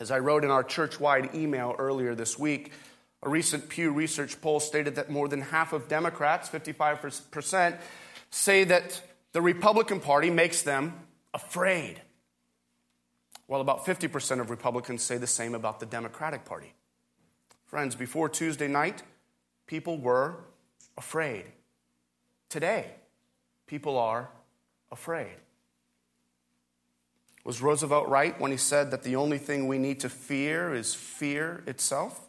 As I wrote in our church wide email earlier this week, a recent Pew Research poll stated that more than half of Democrats, 55%, say that the Republican Party makes them afraid. While about 50% of Republicans say the same about the Democratic Party. Friends, before Tuesday night, people were afraid. Today, people are afraid. Was Roosevelt right when he said that the only thing we need to fear is fear itself?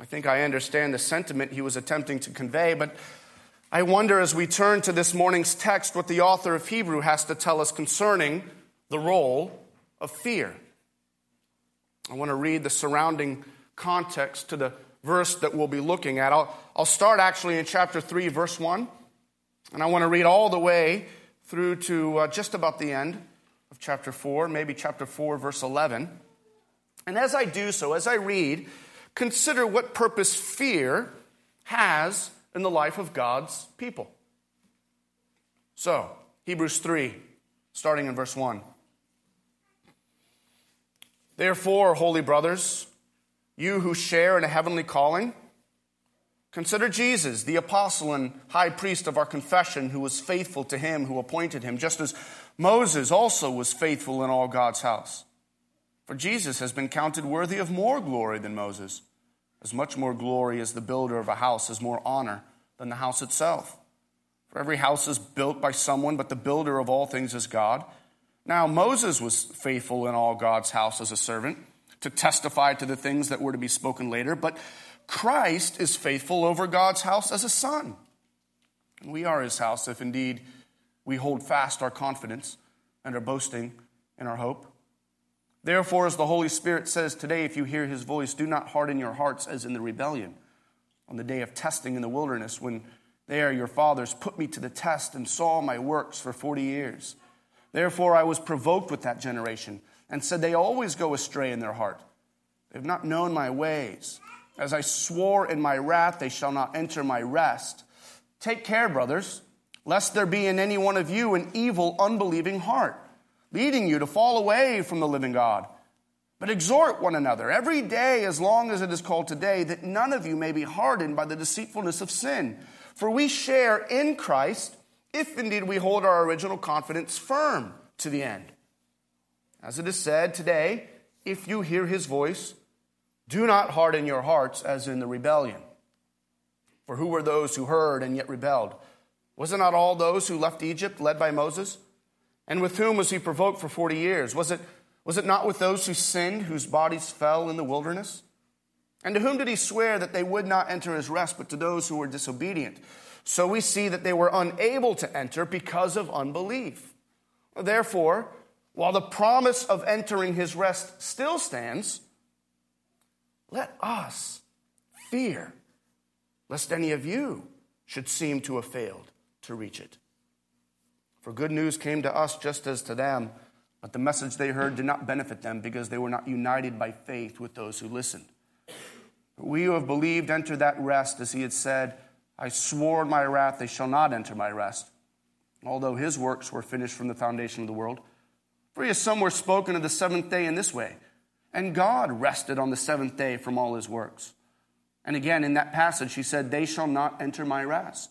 I think I understand the sentiment he was attempting to convey, but I wonder as we turn to this morning's text what the author of Hebrew has to tell us concerning the role of fear. I want to read the surrounding context to the verse that we'll be looking at. I'll, I'll start actually in chapter 3, verse 1, and I want to read all the way through to uh, just about the end of chapter 4, maybe chapter 4, verse 11. And as I do so, as I read, consider what purpose fear has in the life of God's people. So, Hebrews 3, starting in verse 1. Therefore, holy brothers, you who share in a heavenly calling, consider Jesus, the apostle and high priest of our confession, who was faithful to him who appointed him, just as Moses also was faithful in all God's house. For Jesus has been counted worthy of more glory than Moses, as much more glory as the builder of a house has more honor than the house itself. For every house is built by someone, but the builder of all things is God. Now, Moses was faithful in all God's house as a servant to testify to the things that were to be spoken later, but Christ is faithful over God's house as a son. And we are his house if indeed we hold fast our confidence and our boasting in our hope. Therefore, as the Holy Spirit says today, if you hear his voice, do not harden your hearts as in the rebellion on the day of testing in the wilderness, when there your fathers put me to the test and saw my works for 40 years. Therefore, I was provoked with that generation and said, They always go astray in their heart. They have not known my ways. As I swore in my wrath, they shall not enter my rest. Take care, brothers lest there be in any one of you an evil, unbelieving heart, leading you to fall away from the living God. But exhort one another every day, as long as it is called today, that none of you may be hardened by the deceitfulness of sin. For we share in Christ, if indeed we hold our original confidence firm to the end. As it is said today, if you hear his voice, do not harden your hearts as in the rebellion. For who were those who heard and yet rebelled? Was it not all those who left Egypt led by Moses? And with whom was he provoked for 40 years? Was it, was it not with those who sinned, whose bodies fell in the wilderness? And to whom did he swear that they would not enter his rest, but to those who were disobedient? So we see that they were unable to enter because of unbelief. Therefore, while the promise of entering his rest still stands, let us fear lest any of you should seem to have failed to reach it. For good news came to us just as to them, but the message they heard did not benefit them because they were not united by faith with those who listened. But we who have believed enter that rest, as he had said, I swore in my wrath, they shall not enter my rest, although his works were finished from the foundation of the world. For he has somewhere spoken of the seventh day in this way, and God rested on the seventh day from all his works. And again, in that passage, he said, They shall not enter my rest.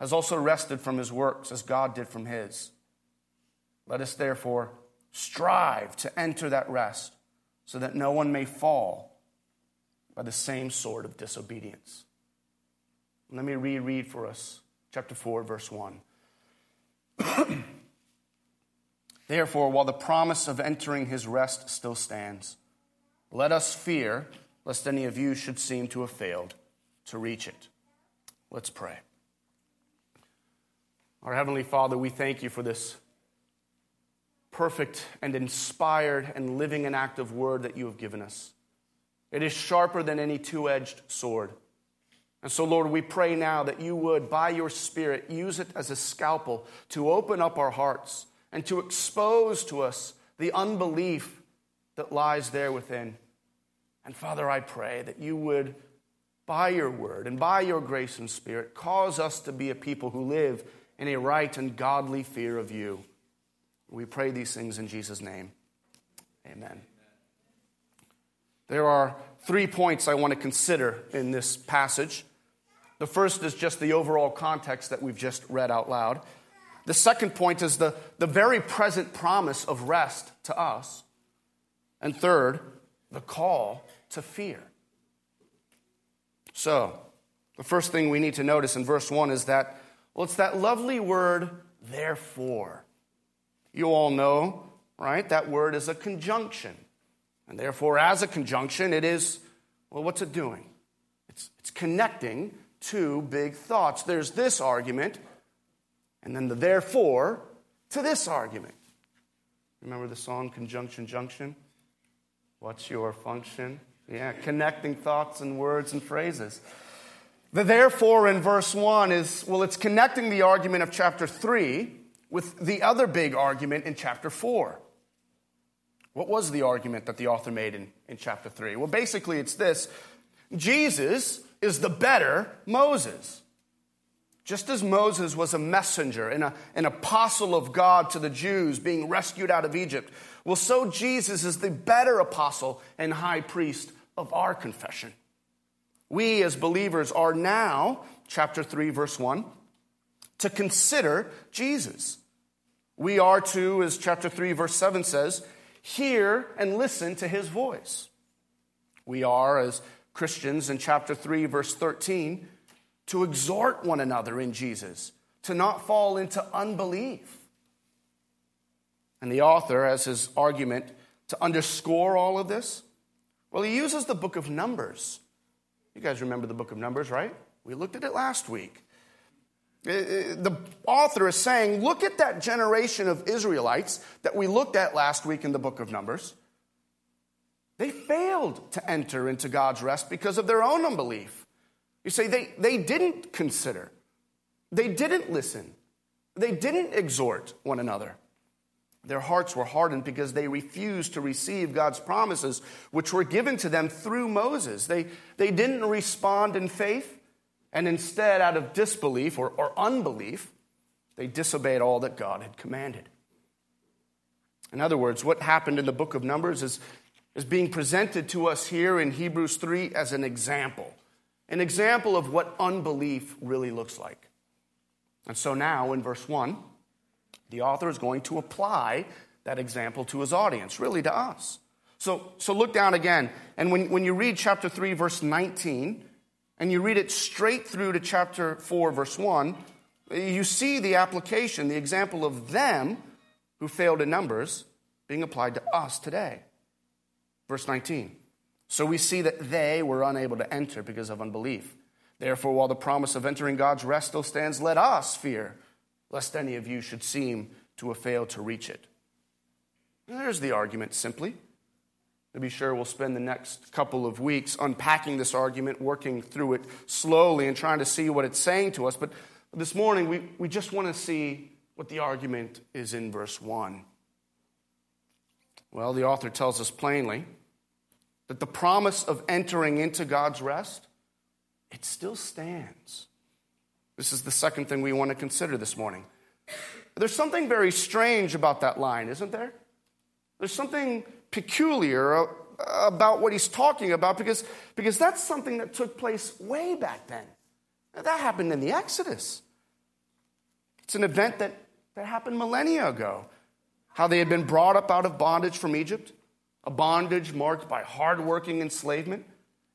has also rested from his works as God did from his. Let us therefore strive to enter that rest so that no one may fall by the same sort of disobedience. Let me reread for us chapter 4, verse 1. Therefore, while the promise of entering his rest still stands, let us fear lest any of you should seem to have failed to reach it. Let's pray. Our Heavenly Father, we thank you for this perfect and inspired and living and active word that you have given us. It is sharper than any two edged sword. And so, Lord, we pray now that you would, by your Spirit, use it as a scalpel to open up our hearts and to expose to us the unbelief that lies there within. And Father, I pray that you would, by your word and by your grace and spirit, cause us to be a people who live in a right and godly fear of you. We pray these things in Jesus' name. Amen. There are three points I want to consider in this passage. The first is just the overall context that we've just read out loud. The second point is the, the very present promise of rest to us. And third, the call to fear. So, the first thing we need to notice in verse 1 is that, well, it's that lovely word, therefore. You all know, right? That word is a conjunction. And therefore, as a conjunction, it is, well, what's it doing? It's, it's connecting two big thoughts. There's this argument, and then the therefore to this argument. Remember the song Conjunction Junction? What's your function? Yeah, connecting thoughts and words and phrases. The therefore in verse 1 is, well, it's connecting the argument of chapter 3 with the other big argument in chapter 4. What was the argument that the author made in, in chapter 3? Well, basically, it's this Jesus is the better Moses. Just as Moses was a messenger and a, an apostle of God to the Jews being rescued out of Egypt, well, so Jesus is the better apostle and high priest of our confession. We as believers are now, chapter 3, verse 1, to consider Jesus. We are to, as chapter 3, verse 7 says, hear and listen to his voice. We are, as Christians in chapter 3, verse 13, to exhort one another in Jesus, to not fall into unbelief. And the author, as his argument to underscore all of this, well, he uses the book of Numbers. You guys remember the book of Numbers, right? We looked at it last week. The author is saying, look at that generation of Israelites that we looked at last week in the book of Numbers. They failed to enter into God's rest because of their own unbelief. You say they, they didn't consider, they didn't listen, they didn't exhort one another. Their hearts were hardened because they refused to receive God's promises, which were given to them through Moses. They, they didn't respond in faith, and instead, out of disbelief or, or unbelief, they disobeyed all that God had commanded. In other words, what happened in the book of Numbers is, is being presented to us here in Hebrews 3 as an example, an example of what unbelief really looks like. And so now, in verse 1, the author is going to apply that example to his audience, really to us. So, so look down again. And when, when you read chapter 3, verse 19, and you read it straight through to chapter 4, verse 1, you see the application, the example of them who failed in numbers being applied to us today. Verse 19. So we see that they were unable to enter because of unbelief. Therefore, while the promise of entering God's rest still stands, let us fear lest any of you should seem to have failed to reach it. And there's the argument simply. To be sure, we'll spend the next couple of weeks unpacking this argument, working through it slowly, and trying to see what it's saying to us. But this morning, we, we just want to see what the argument is in verse 1. Well, the author tells us plainly that the promise of entering into God's rest, it still stands. This is the second thing we want to consider this morning. There's something very strange about that line, isn't there? There's something peculiar about what he's talking about because, because that's something that took place way back then. That happened in the Exodus. It's an event that, that happened millennia ago. How they had been brought up out of bondage from Egypt, a bondage marked by hardworking enslavement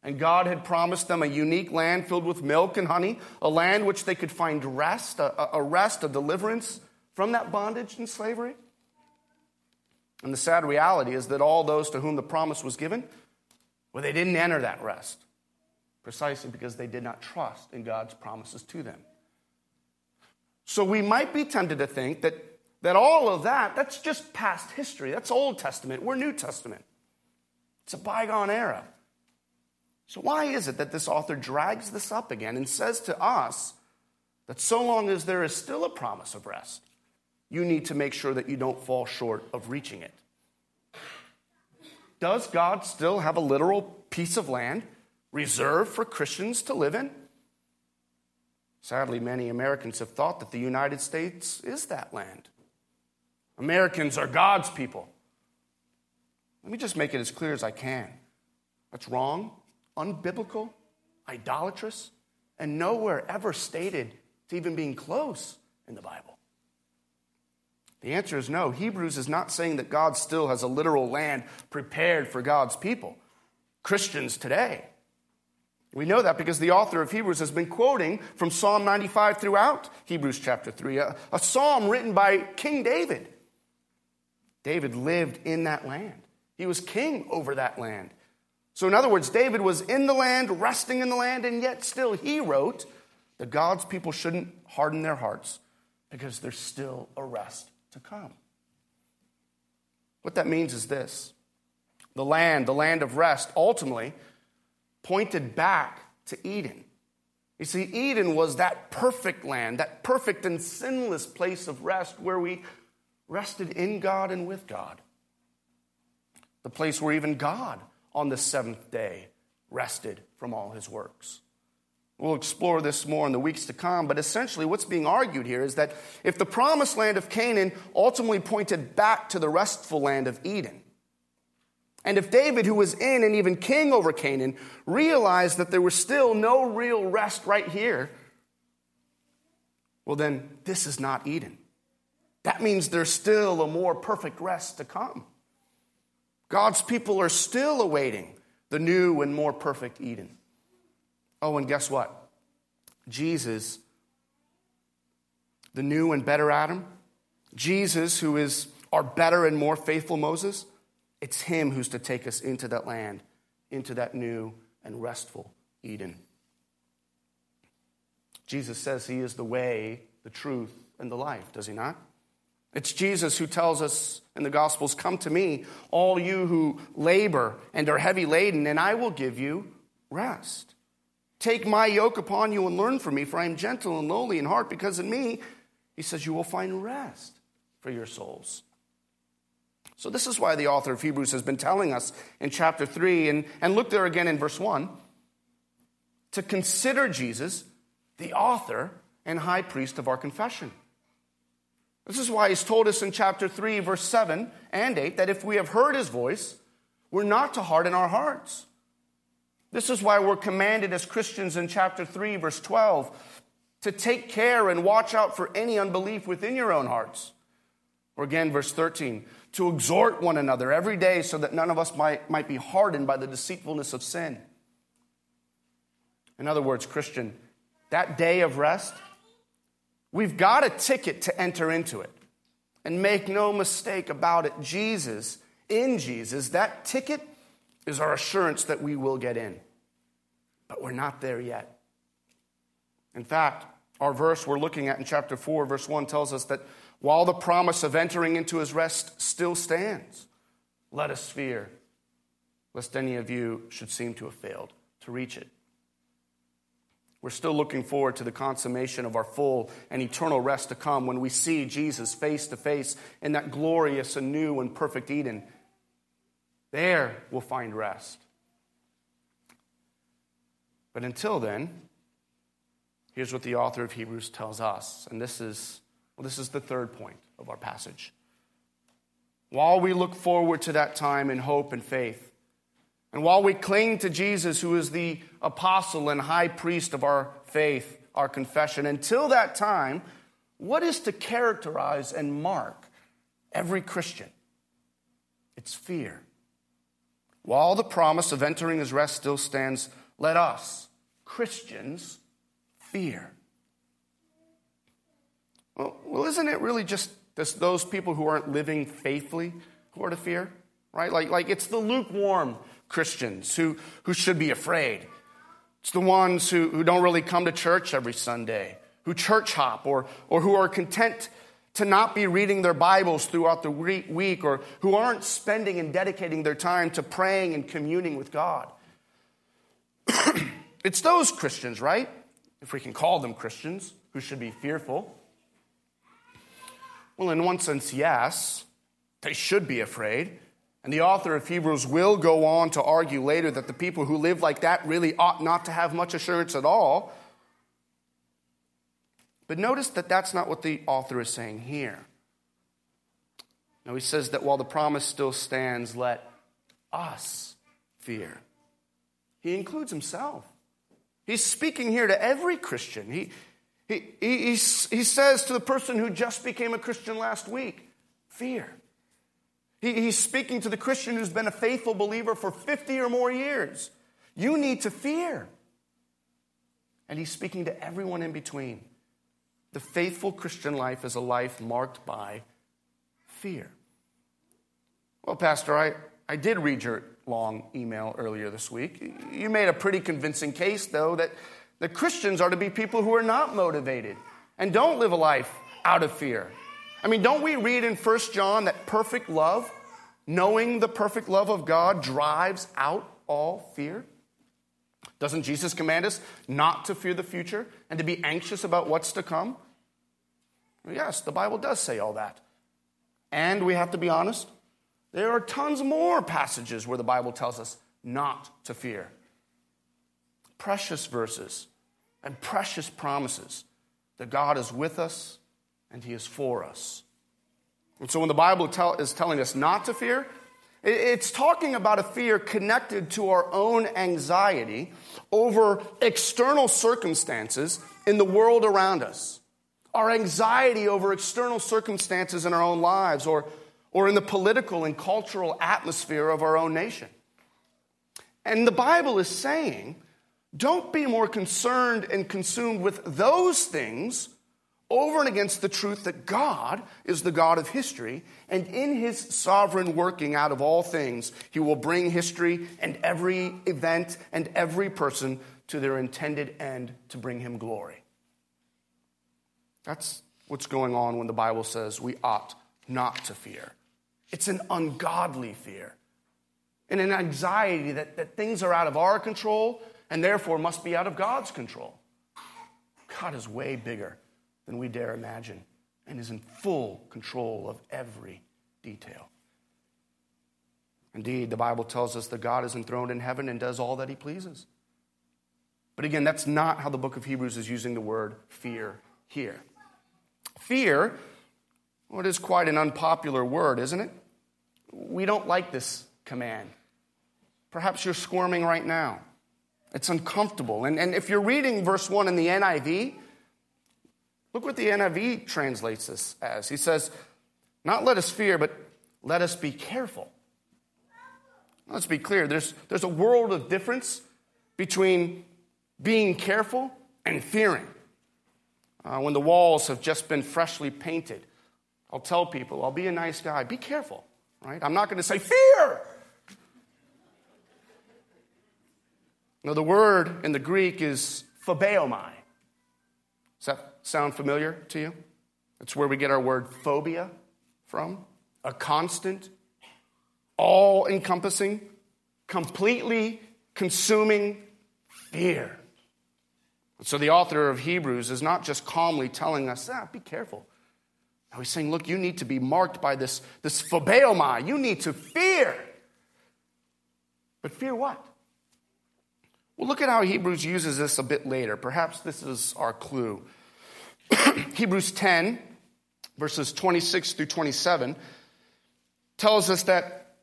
and God had promised them a unique land filled with milk and honey, a land which they could find rest, a, a rest, a deliverance from that bondage and slavery. And the sad reality is that all those to whom the promise was given, well, they didn't enter that rest precisely because they did not trust in God's promises to them. So we might be tempted to think that, that all of that, that's just past history. That's Old Testament. We're New Testament. It's a bygone era. So, why is it that this author drags this up again and says to us that so long as there is still a promise of rest, you need to make sure that you don't fall short of reaching it? Does God still have a literal piece of land reserved for Christians to live in? Sadly, many Americans have thought that the United States is that land. Americans are God's people. Let me just make it as clear as I can. That's wrong, unbiblical, idolatrous, and nowhere ever stated to even being close in the Bible. The answer is no. Hebrews is not saying that God still has a literal land prepared for God's people, Christians today. We know that because the author of Hebrews has been quoting from Psalm 95 throughout Hebrews chapter 3, a, a psalm written by King David. David lived in that land, he was king over that land. So, in other words, David was in the land, resting in the land, and yet still he wrote that God's people shouldn't harden their hearts because there's still a rest to come. What that means is this the land, the land of rest, ultimately pointed back to Eden. You see, Eden was that perfect land, that perfect and sinless place of rest where we rested in God and with God. The place where even God on the seventh day rested from all his works. We'll explore this more in the weeks to come, but essentially, what's being argued here is that if the promised land of Canaan ultimately pointed back to the restful land of Eden, and if David, who was in and even king over Canaan, realized that there was still no real rest right here, well, then this is not Eden. That means there's still a more perfect rest to come. God's people are still awaiting the new and more perfect Eden. Oh, and guess what? Jesus, the new and better Adam, Jesus, who is our better and more faithful Moses, it's him who's to take us into that land, into that new and restful Eden. Jesus says he is the way, the truth, and the life, does he not? It's Jesus who tells us in the Gospels, Come to me, all you who labor and are heavy laden, and I will give you rest. Take my yoke upon you and learn from me, for I am gentle and lowly in heart, because in me, he says, you will find rest for your souls. So, this is why the author of Hebrews has been telling us in chapter 3, and, and look there again in verse 1, to consider Jesus the author and high priest of our confession. This is why he's told us in chapter 3, verse 7 and 8, that if we have heard his voice, we're not to harden our hearts. This is why we're commanded as Christians in chapter 3, verse 12, to take care and watch out for any unbelief within your own hearts. Or again, verse 13, to exhort one another every day so that none of us might, might be hardened by the deceitfulness of sin. In other words, Christian, that day of rest, We've got a ticket to enter into it. And make no mistake about it, Jesus, in Jesus, that ticket is our assurance that we will get in. But we're not there yet. In fact, our verse we're looking at in chapter 4, verse 1 tells us that while the promise of entering into his rest still stands, let us fear, lest any of you should seem to have failed to reach it. We're still looking forward to the consummation of our full and eternal rest to come when we see Jesus face to face in that glorious and new and perfect Eden. There we'll find rest. But until then, here's what the author of Hebrews tells us, and this is well, this is the third point of our passage. While we look forward to that time in hope and faith, and while we cling to Jesus, who is the apostle and high priest of our faith, our confession, until that time, what is to characterize and mark every Christian? It's fear. While the promise of entering his rest still stands, let us, Christians, fear. Well, well isn't it really just this, those people who aren't living faithfully who are to fear? Right? Like, like it's the lukewarm Christians who, who should be afraid. It's the ones who, who don't really come to church every Sunday, who church hop, or, or who are content to not be reading their Bibles throughout the week or who aren't spending and dedicating their time to praying and communing with God. it's those Christians, right? If we can call them Christians, who should be fearful. Well, in one sense, yes, they should be afraid. And the author of Hebrews will go on to argue later that the people who live like that really ought not to have much assurance at all. But notice that that's not what the author is saying here. Now, he says that while the promise still stands, let us fear. He includes himself. He's speaking here to every Christian. He, he, he, he, he says to the person who just became a Christian last week, fear. He, he's speaking to the Christian who's been a faithful believer for 50 or more years. You need to fear. And he's speaking to everyone in between. The faithful Christian life is a life marked by fear. Well, Pastor, I, I did read your long email earlier this week. You made a pretty convincing case, though, that the Christians are to be people who are not motivated and don't live a life out of fear. I mean, don't we read in 1 John that perfect love, knowing the perfect love of God, drives out all fear? Doesn't Jesus command us not to fear the future and to be anxious about what's to come? Yes, the Bible does say all that. And we have to be honest, there are tons more passages where the Bible tells us not to fear. Precious verses and precious promises that God is with us and He is for us. And so when the Bible tell, is telling us not to fear, it's talking about a fear connected to our own anxiety over external circumstances in the world around us. Our anxiety over external circumstances in our own lives or, or in the political and cultural atmosphere of our own nation. And the Bible is saying, don't be more concerned and consumed with those things over and against the truth that God is the God of history, and in his sovereign working out of all things, he will bring history and every event and every person to their intended end to bring him glory. That's what's going on when the Bible says we ought not to fear. It's an ungodly fear and an anxiety that, that things are out of our control and therefore must be out of God's control. God is way bigger than we dare imagine and is in full control of every detail. Indeed, the Bible tells us that God is enthroned in heaven and does all that he pleases. But again, that's not how the book of Hebrews is using the word fear here. Fear, well, it is quite an unpopular word, isn't it? We don't like this command. Perhaps you're squirming right now. It's uncomfortable. And, and if you're reading verse 1 in the NIV, Look what the NIV translates this as. He says, Not let us fear, but let us be careful. Let's be clear there's, there's a world of difference between being careful and fearing. Uh, when the walls have just been freshly painted, I'll tell people, I'll be a nice guy, be careful, right? I'm not going to say fear. No, the word in the Greek is phobeomai. Does that sound familiar to you? That's where we get our word phobia from. A constant, all encompassing, completely consuming fear. so the author of Hebrews is not just calmly telling us, ah, be careful. Now he's saying, look, you need to be marked by this, this phobeomai. You need to fear. But fear what? Well, look at how Hebrews uses this a bit later. Perhaps this is our clue. Hebrews 10, verses 26 through 27, tells us that,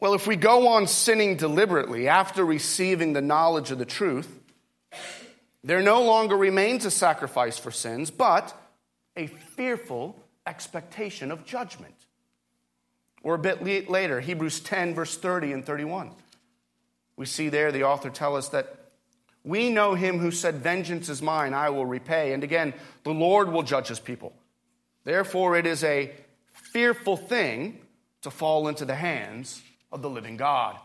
well, if we go on sinning deliberately after receiving the knowledge of the truth, there no longer remains a sacrifice for sins, but a fearful expectation of judgment. Or a bit later, Hebrews 10, verse 30 and 31. We see there the author tell us that we know him who said, Vengeance is mine, I will repay. And again, the Lord will judge his people. Therefore, it is a fearful thing to fall into the hands of the living God.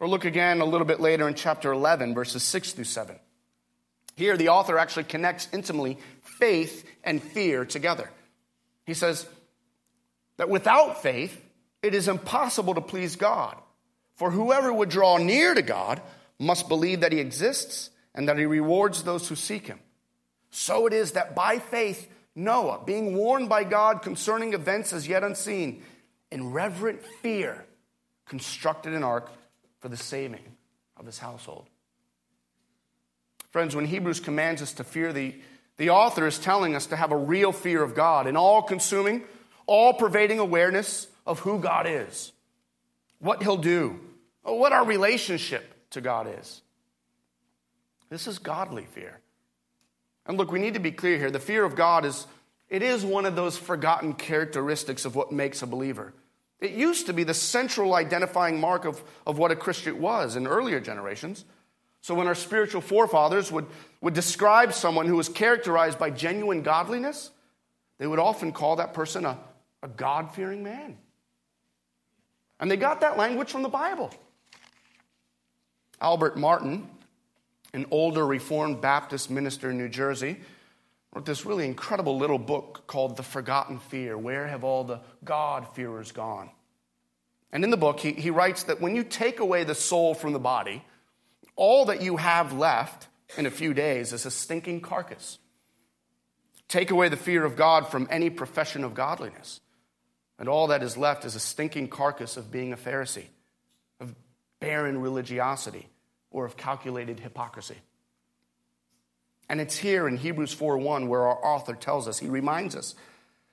Or look again a little bit later in chapter 11, verses 6 through 7. Here, the author actually connects intimately faith and fear together. He says that without faith, it is impossible to please God. For whoever would draw near to God must believe that he exists and that he rewards those who seek him. So it is that by faith, Noah, being warned by God concerning events as yet unseen, in reverent fear, constructed an ark for the saving of his household. Friends, when Hebrews commands us to fear, the, the author is telling us to have a real fear of God, an all consuming, all pervading awareness of who God is, what he'll do, Oh, what our relationship to God is. This is godly fear. And look, we need to be clear here. The fear of God is it is one of those forgotten characteristics of what makes a believer. It used to be the central identifying mark of, of what a Christian was in earlier generations. So when our spiritual forefathers would, would describe someone who was characterized by genuine godliness, they would often call that person a, a God fearing man. And they got that language from the Bible. Albert Martin, an older Reformed Baptist minister in New Jersey, wrote this really incredible little book called The Forgotten Fear Where Have All the God-Fearers Gone? And in the book, he, he writes that when you take away the soul from the body, all that you have left in a few days is a stinking carcass. Take away the fear of God from any profession of godliness, and all that is left is a stinking carcass of being a Pharisee, of barren religiosity, or of calculated hypocrisy. And it's here in Hebrews 4:1 where our author tells us, he reminds us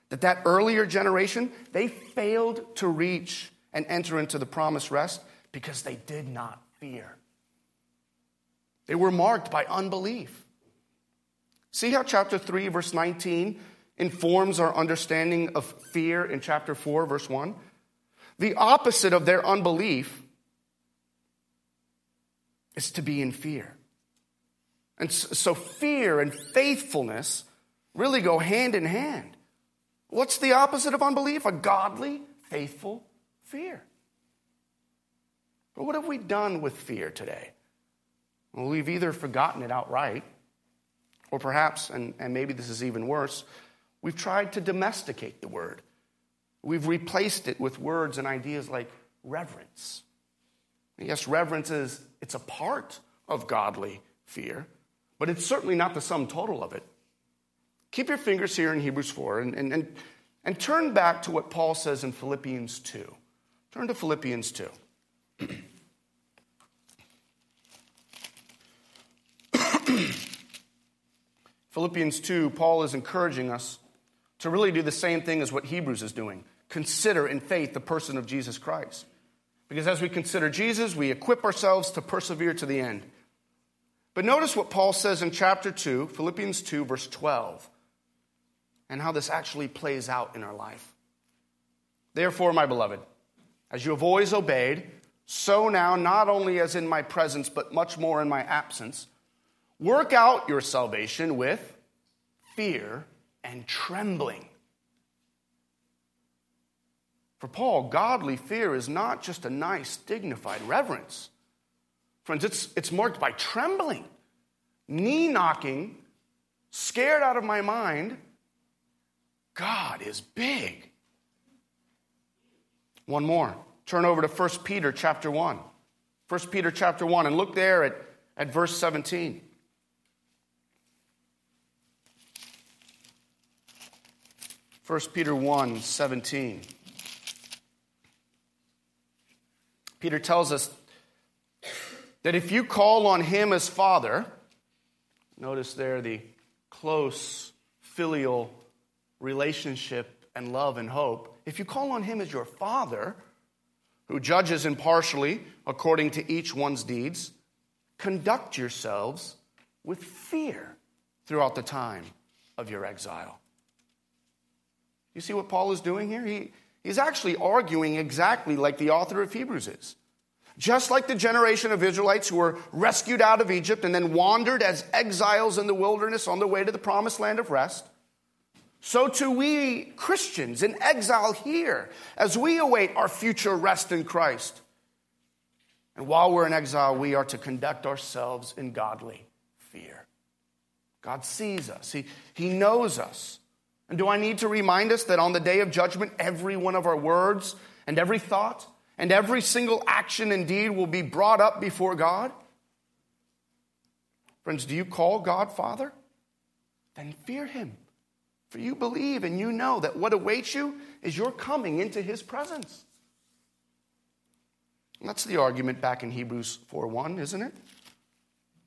that that earlier generation, they failed to reach and enter into the promised rest because they did not fear. They were marked by unbelief. See how chapter 3 verse 19 informs our understanding of fear in chapter 4 verse 1? The opposite of their unbelief is to be in fear. And so fear and faithfulness really go hand in hand. What's the opposite of unbelief? A godly, faithful fear. But what have we done with fear today? Well, we've either forgotten it outright, or perhaps, and, and maybe this is even worse, we've tried to domesticate the word. We've replaced it with words and ideas like reverence. Yes, reverence is it's a part of godly fear but it's certainly not the sum total of it. Keep your fingers here in Hebrews 4 and, and, and, and turn back to what Paul says in Philippians 2. Turn to Philippians 2. Philippians 2, Paul is encouraging us to really do the same thing as what Hebrews is doing consider in faith the person of Jesus Christ. Because as we consider Jesus, we equip ourselves to persevere to the end. But notice what Paul says in chapter 2, Philippians 2, verse 12, and how this actually plays out in our life. Therefore, my beloved, as you have always obeyed, so now, not only as in my presence, but much more in my absence, work out your salvation with fear and trembling. For Paul, godly fear is not just a nice, dignified reverence. Friends, it's, it's marked by trembling, knee knocking, scared out of my mind. God is big. One more. Turn over to 1 Peter chapter 1. 1 Peter chapter 1 and look there at, at verse 17. First Peter 1 17. Peter tells us that if you call on him as Father, notice there the close filial relationship and love and hope. If you call on him as your Father, who judges impartially according to each one's deeds, conduct yourselves with fear throughout the time of your exile. You see what Paul is doing here? He, he's actually arguing exactly like the author of Hebrews is. Just like the generation of Israelites who were rescued out of Egypt and then wandered as exiles in the wilderness on their way to the promised land of rest, so too we Christians in exile here as we await our future rest in Christ. And while we're in exile, we are to conduct ourselves in godly fear. God sees us, He, he knows us. And do I need to remind us that on the day of judgment, every one of our words and every thought and every single action and deed will be brought up before God? Friends, do you call God Father? Then fear Him. For you believe and you know that what awaits you is your coming into His presence. And that's the argument back in Hebrews 4 1, isn't it?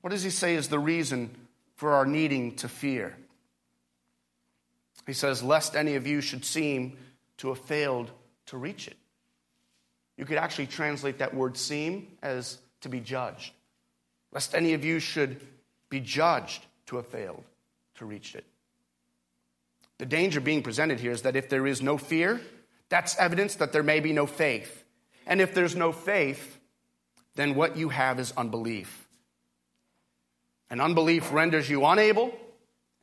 What does he say is the reason for our needing to fear? He says, Lest any of you should seem to have failed to reach it. You could actually translate that word seem as to be judged. Lest any of you should be judged to have failed to reach it. The danger being presented here is that if there is no fear, that's evidence that there may be no faith. And if there's no faith, then what you have is unbelief. And unbelief renders you unable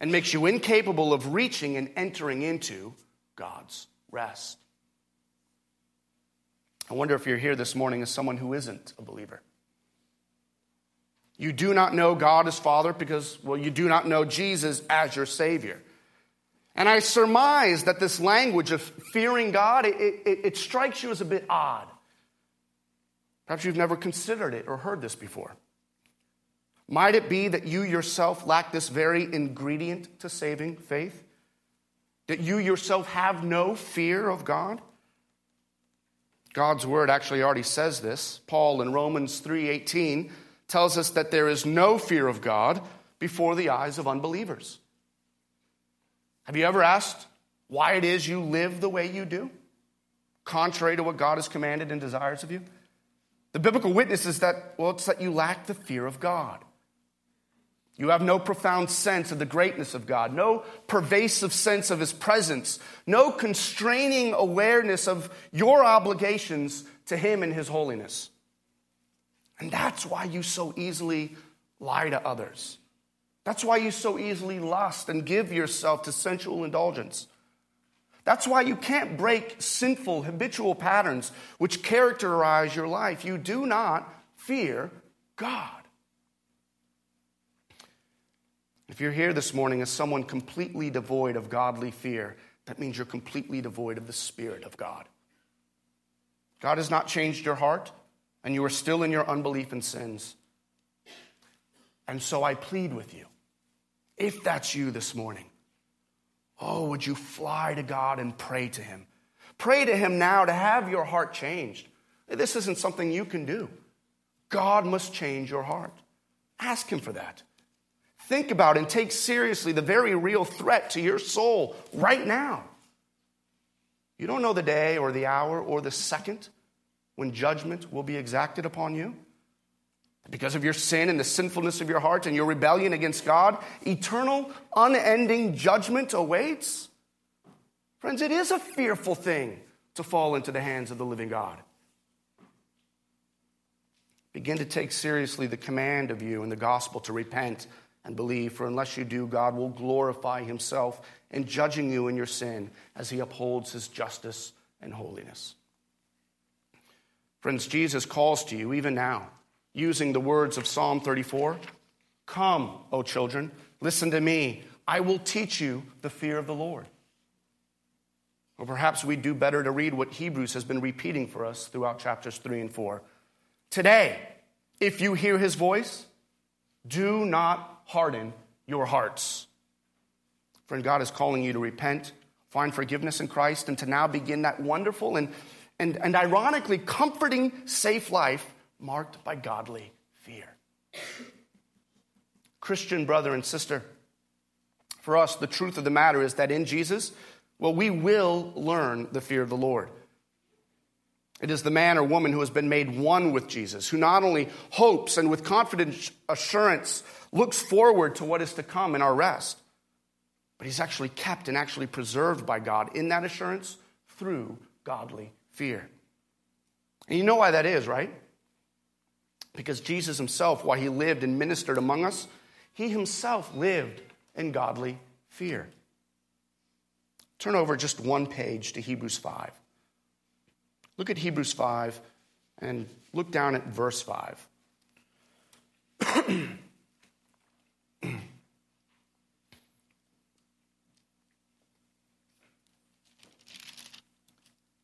and makes you incapable of reaching and entering into God's rest. I wonder if you're here this morning as someone who isn't a believer. You do not know God as Father because, well, you do not know Jesus as your Savior. And I surmise that this language of fearing God, it, it, it strikes you as a bit odd. Perhaps you've never considered it or heard this before. Might it be that you yourself lack this very ingredient to saving faith? That you yourself have no fear of God? God's word actually already says this. Paul in Romans 3:18 tells us that there is no fear of God before the eyes of unbelievers. Have you ever asked why it is you live the way you do, contrary to what God has commanded and desires of you? The biblical witness is that, well, it's that you lack the fear of God. You have no profound sense of the greatness of God, no pervasive sense of His presence, no constraining awareness of your obligations to Him and His holiness. And that's why you so easily lie to others. That's why you so easily lust and give yourself to sensual indulgence. That's why you can't break sinful, habitual patterns which characterize your life. You do not fear God. If you're here this morning as someone completely devoid of godly fear, that means you're completely devoid of the Spirit of God. God has not changed your heart, and you are still in your unbelief and sins. And so I plead with you, if that's you this morning, Oh, would you fly to God and pray to Him? Pray to Him now to have your heart changed. This isn't something you can do. God must change your heart. Ask Him for that. Think about and take seriously the very real threat to your soul right now. You don't know the day or the hour or the second when judgment will be exacted upon you. Because of your sin and the sinfulness of your heart and your rebellion against God, eternal, unending judgment awaits. Friends, it is a fearful thing to fall into the hands of the living God. Begin to take seriously the command of you in the gospel to repent and believe, for unless you do, God will glorify himself in judging you in your sin as he upholds his justice and holiness. Friends, Jesus calls to you even now using the words of Psalm 34 Come, O children, listen to me. I will teach you the fear of the Lord. Or perhaps we'd do better to read what Hebrews has been repeating for us throughout chapters 3 and 4. Today, if you hear his voice, do not harden your hearts. Friend, God is calling you to repent, find forgiveness in Christ, and to now begin that wonderful and, and, and ironically comforting, safe life marked by godly fear. Christian brother and sister, for us, the truth of the matter is that in Jesus, well, we will learn the fear of the Lord. It is the man or woman who has been made one with Jesus, who not only hopes and with confident assurance looks forward to what is to come in our rest, but he's actually kept and actually preserved by God in that assurance through godly fear. And you know why that is, right? Because Jesus himself, while he lived and ministered among us, he himself lived in godly fear. Turn over just one page to Hebrews 5. Look at Hebrews 5 and look down at verse 5.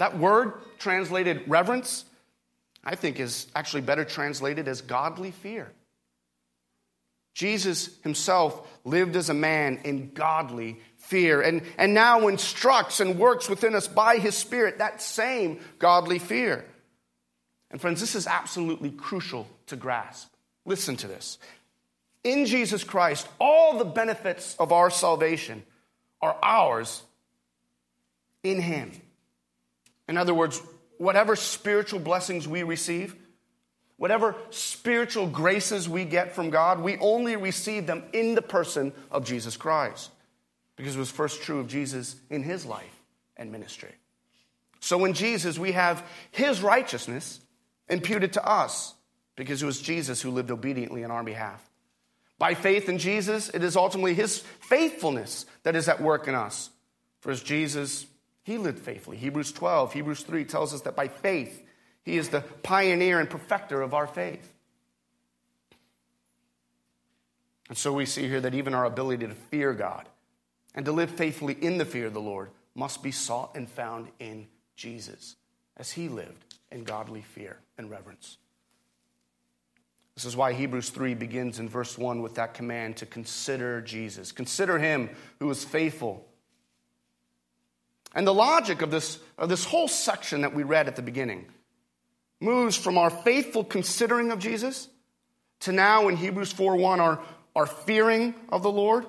That word translated reverence I think is actually better translated as godly fear. Jesus himself lived as a man in godly fear and, and now instructs and works within us by his Spirit that same godly fear. And friends, this is absolutely crucial to grasp. Listen to this. In Jesus Christ, all the benefits of our salvation are ours in him. In other words, whatever spiritual blessings we receive, whatever spiritual graces we get from God, we only receive them in the person of Jesus Christ. Because it was first true of Jesus in his life and ministry. So in Jesus, we have his righteousness imputed to us because it was Jesus who lived obediently on our behalf. By faith in Jesus, it is ultimately his faithfulness that is at work in us. For as Jesus he lived faithfully. Hebrews 12, Hebrews 3 tells us that by faith, he is the pioneer and perfecter of our faith. And so we see here that even our ability to fear God and to live faithfully in the fear of the Lord must be sought and found in Jesus, as he lived in godly fear and reverence. This is why Hebrews 3 begins in verse 1 with that command to consider Jesus. Consider him who is faithful and the logic of this, of this whole section that we read at the beginning moves from our faithful considering of Jesus to now in Hebrews 4:1 our, our fearing of the Lord.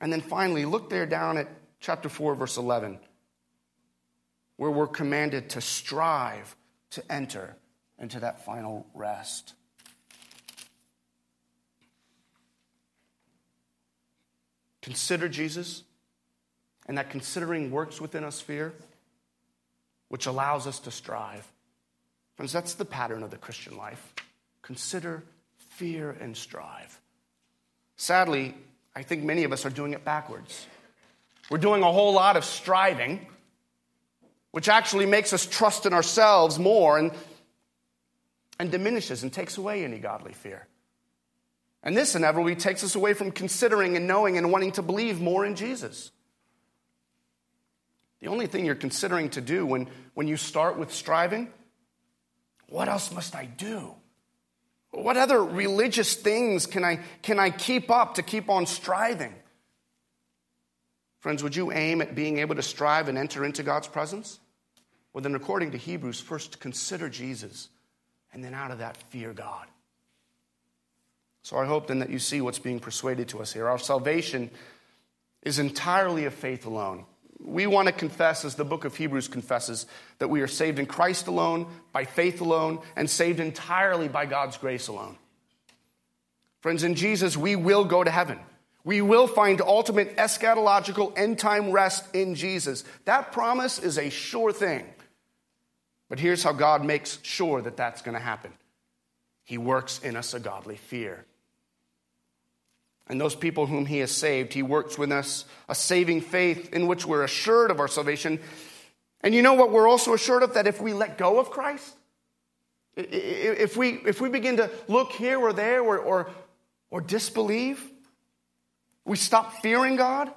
And then finally, look there down at chapter 4, verse 11, where we're commanded to strive to enter into that final rest. Consider Jesus and that considering works within us fear, which allows us to strive. Friends, that's the pattern of the Christian life. Consider, fear, and strive. Sadly, I think many of us are doing it backwards. We're doing a whole lot of striving, which actually makes us trust in ourselves more and, and diminishes and takes away any godly fear. And this inevitably takes us away from considering and knowing and wanting to believe more in Jesus. The only thing you're considering to do when, when you start with striving, what else must I do? What other religious things can I, can I keep up to keep on striving? Friends, would you aim at being able to strive and enter into God's presence? Well, then, according to Hebrews, first consider Jesus, and then out of that, fear God. So I hope then that you see what's being persuaded to us here. Our salvation is entirely of faith alone. We want to confess, as the book of Hebrews confesses, that we are saved in Christ alone, by faith alone, and saved entirely by God's grace alone. Friends, in Jesus, we will go to heaven. We will find ultimate eschatological end time rest in Jesus. That promise is a sure thing. But here's how God makes sure that that's going to happen He works in us a godly fear and those people whom he has saved. He works with us a saving faith in which we're assured of our salvation. And you know what we're also assured of? That if we let go of Christ, if we, if we begin to look here or there or, or, or disbelieve, we stop fearing God,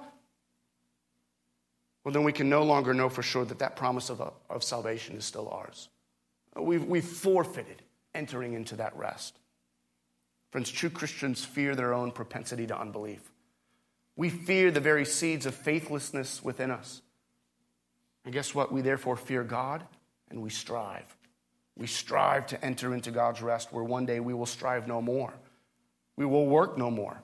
well, then we can no longer know for sure that that promise of, of salvation is still ours. We've, we've forfeited entering into that rest. Friends, true Christians fear their own propensity to unbelief. We fear the very seeds of faithlessness within us. And guess what? We therefore fear God and we strive. We strive to enter into God's rest where one day we will strive no more. We will work no more.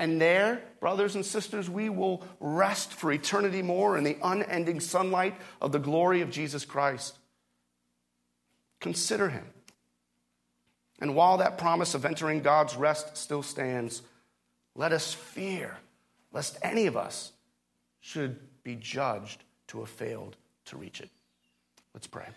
And there, brothers and sisters, we will rest for eternity more in the unending sunlight of the glory of Jesus Christ. Consider him. And while that promise of entering God's rest still stands, let us fear lest any of us should be judged to have failed to reach it. Let's pray.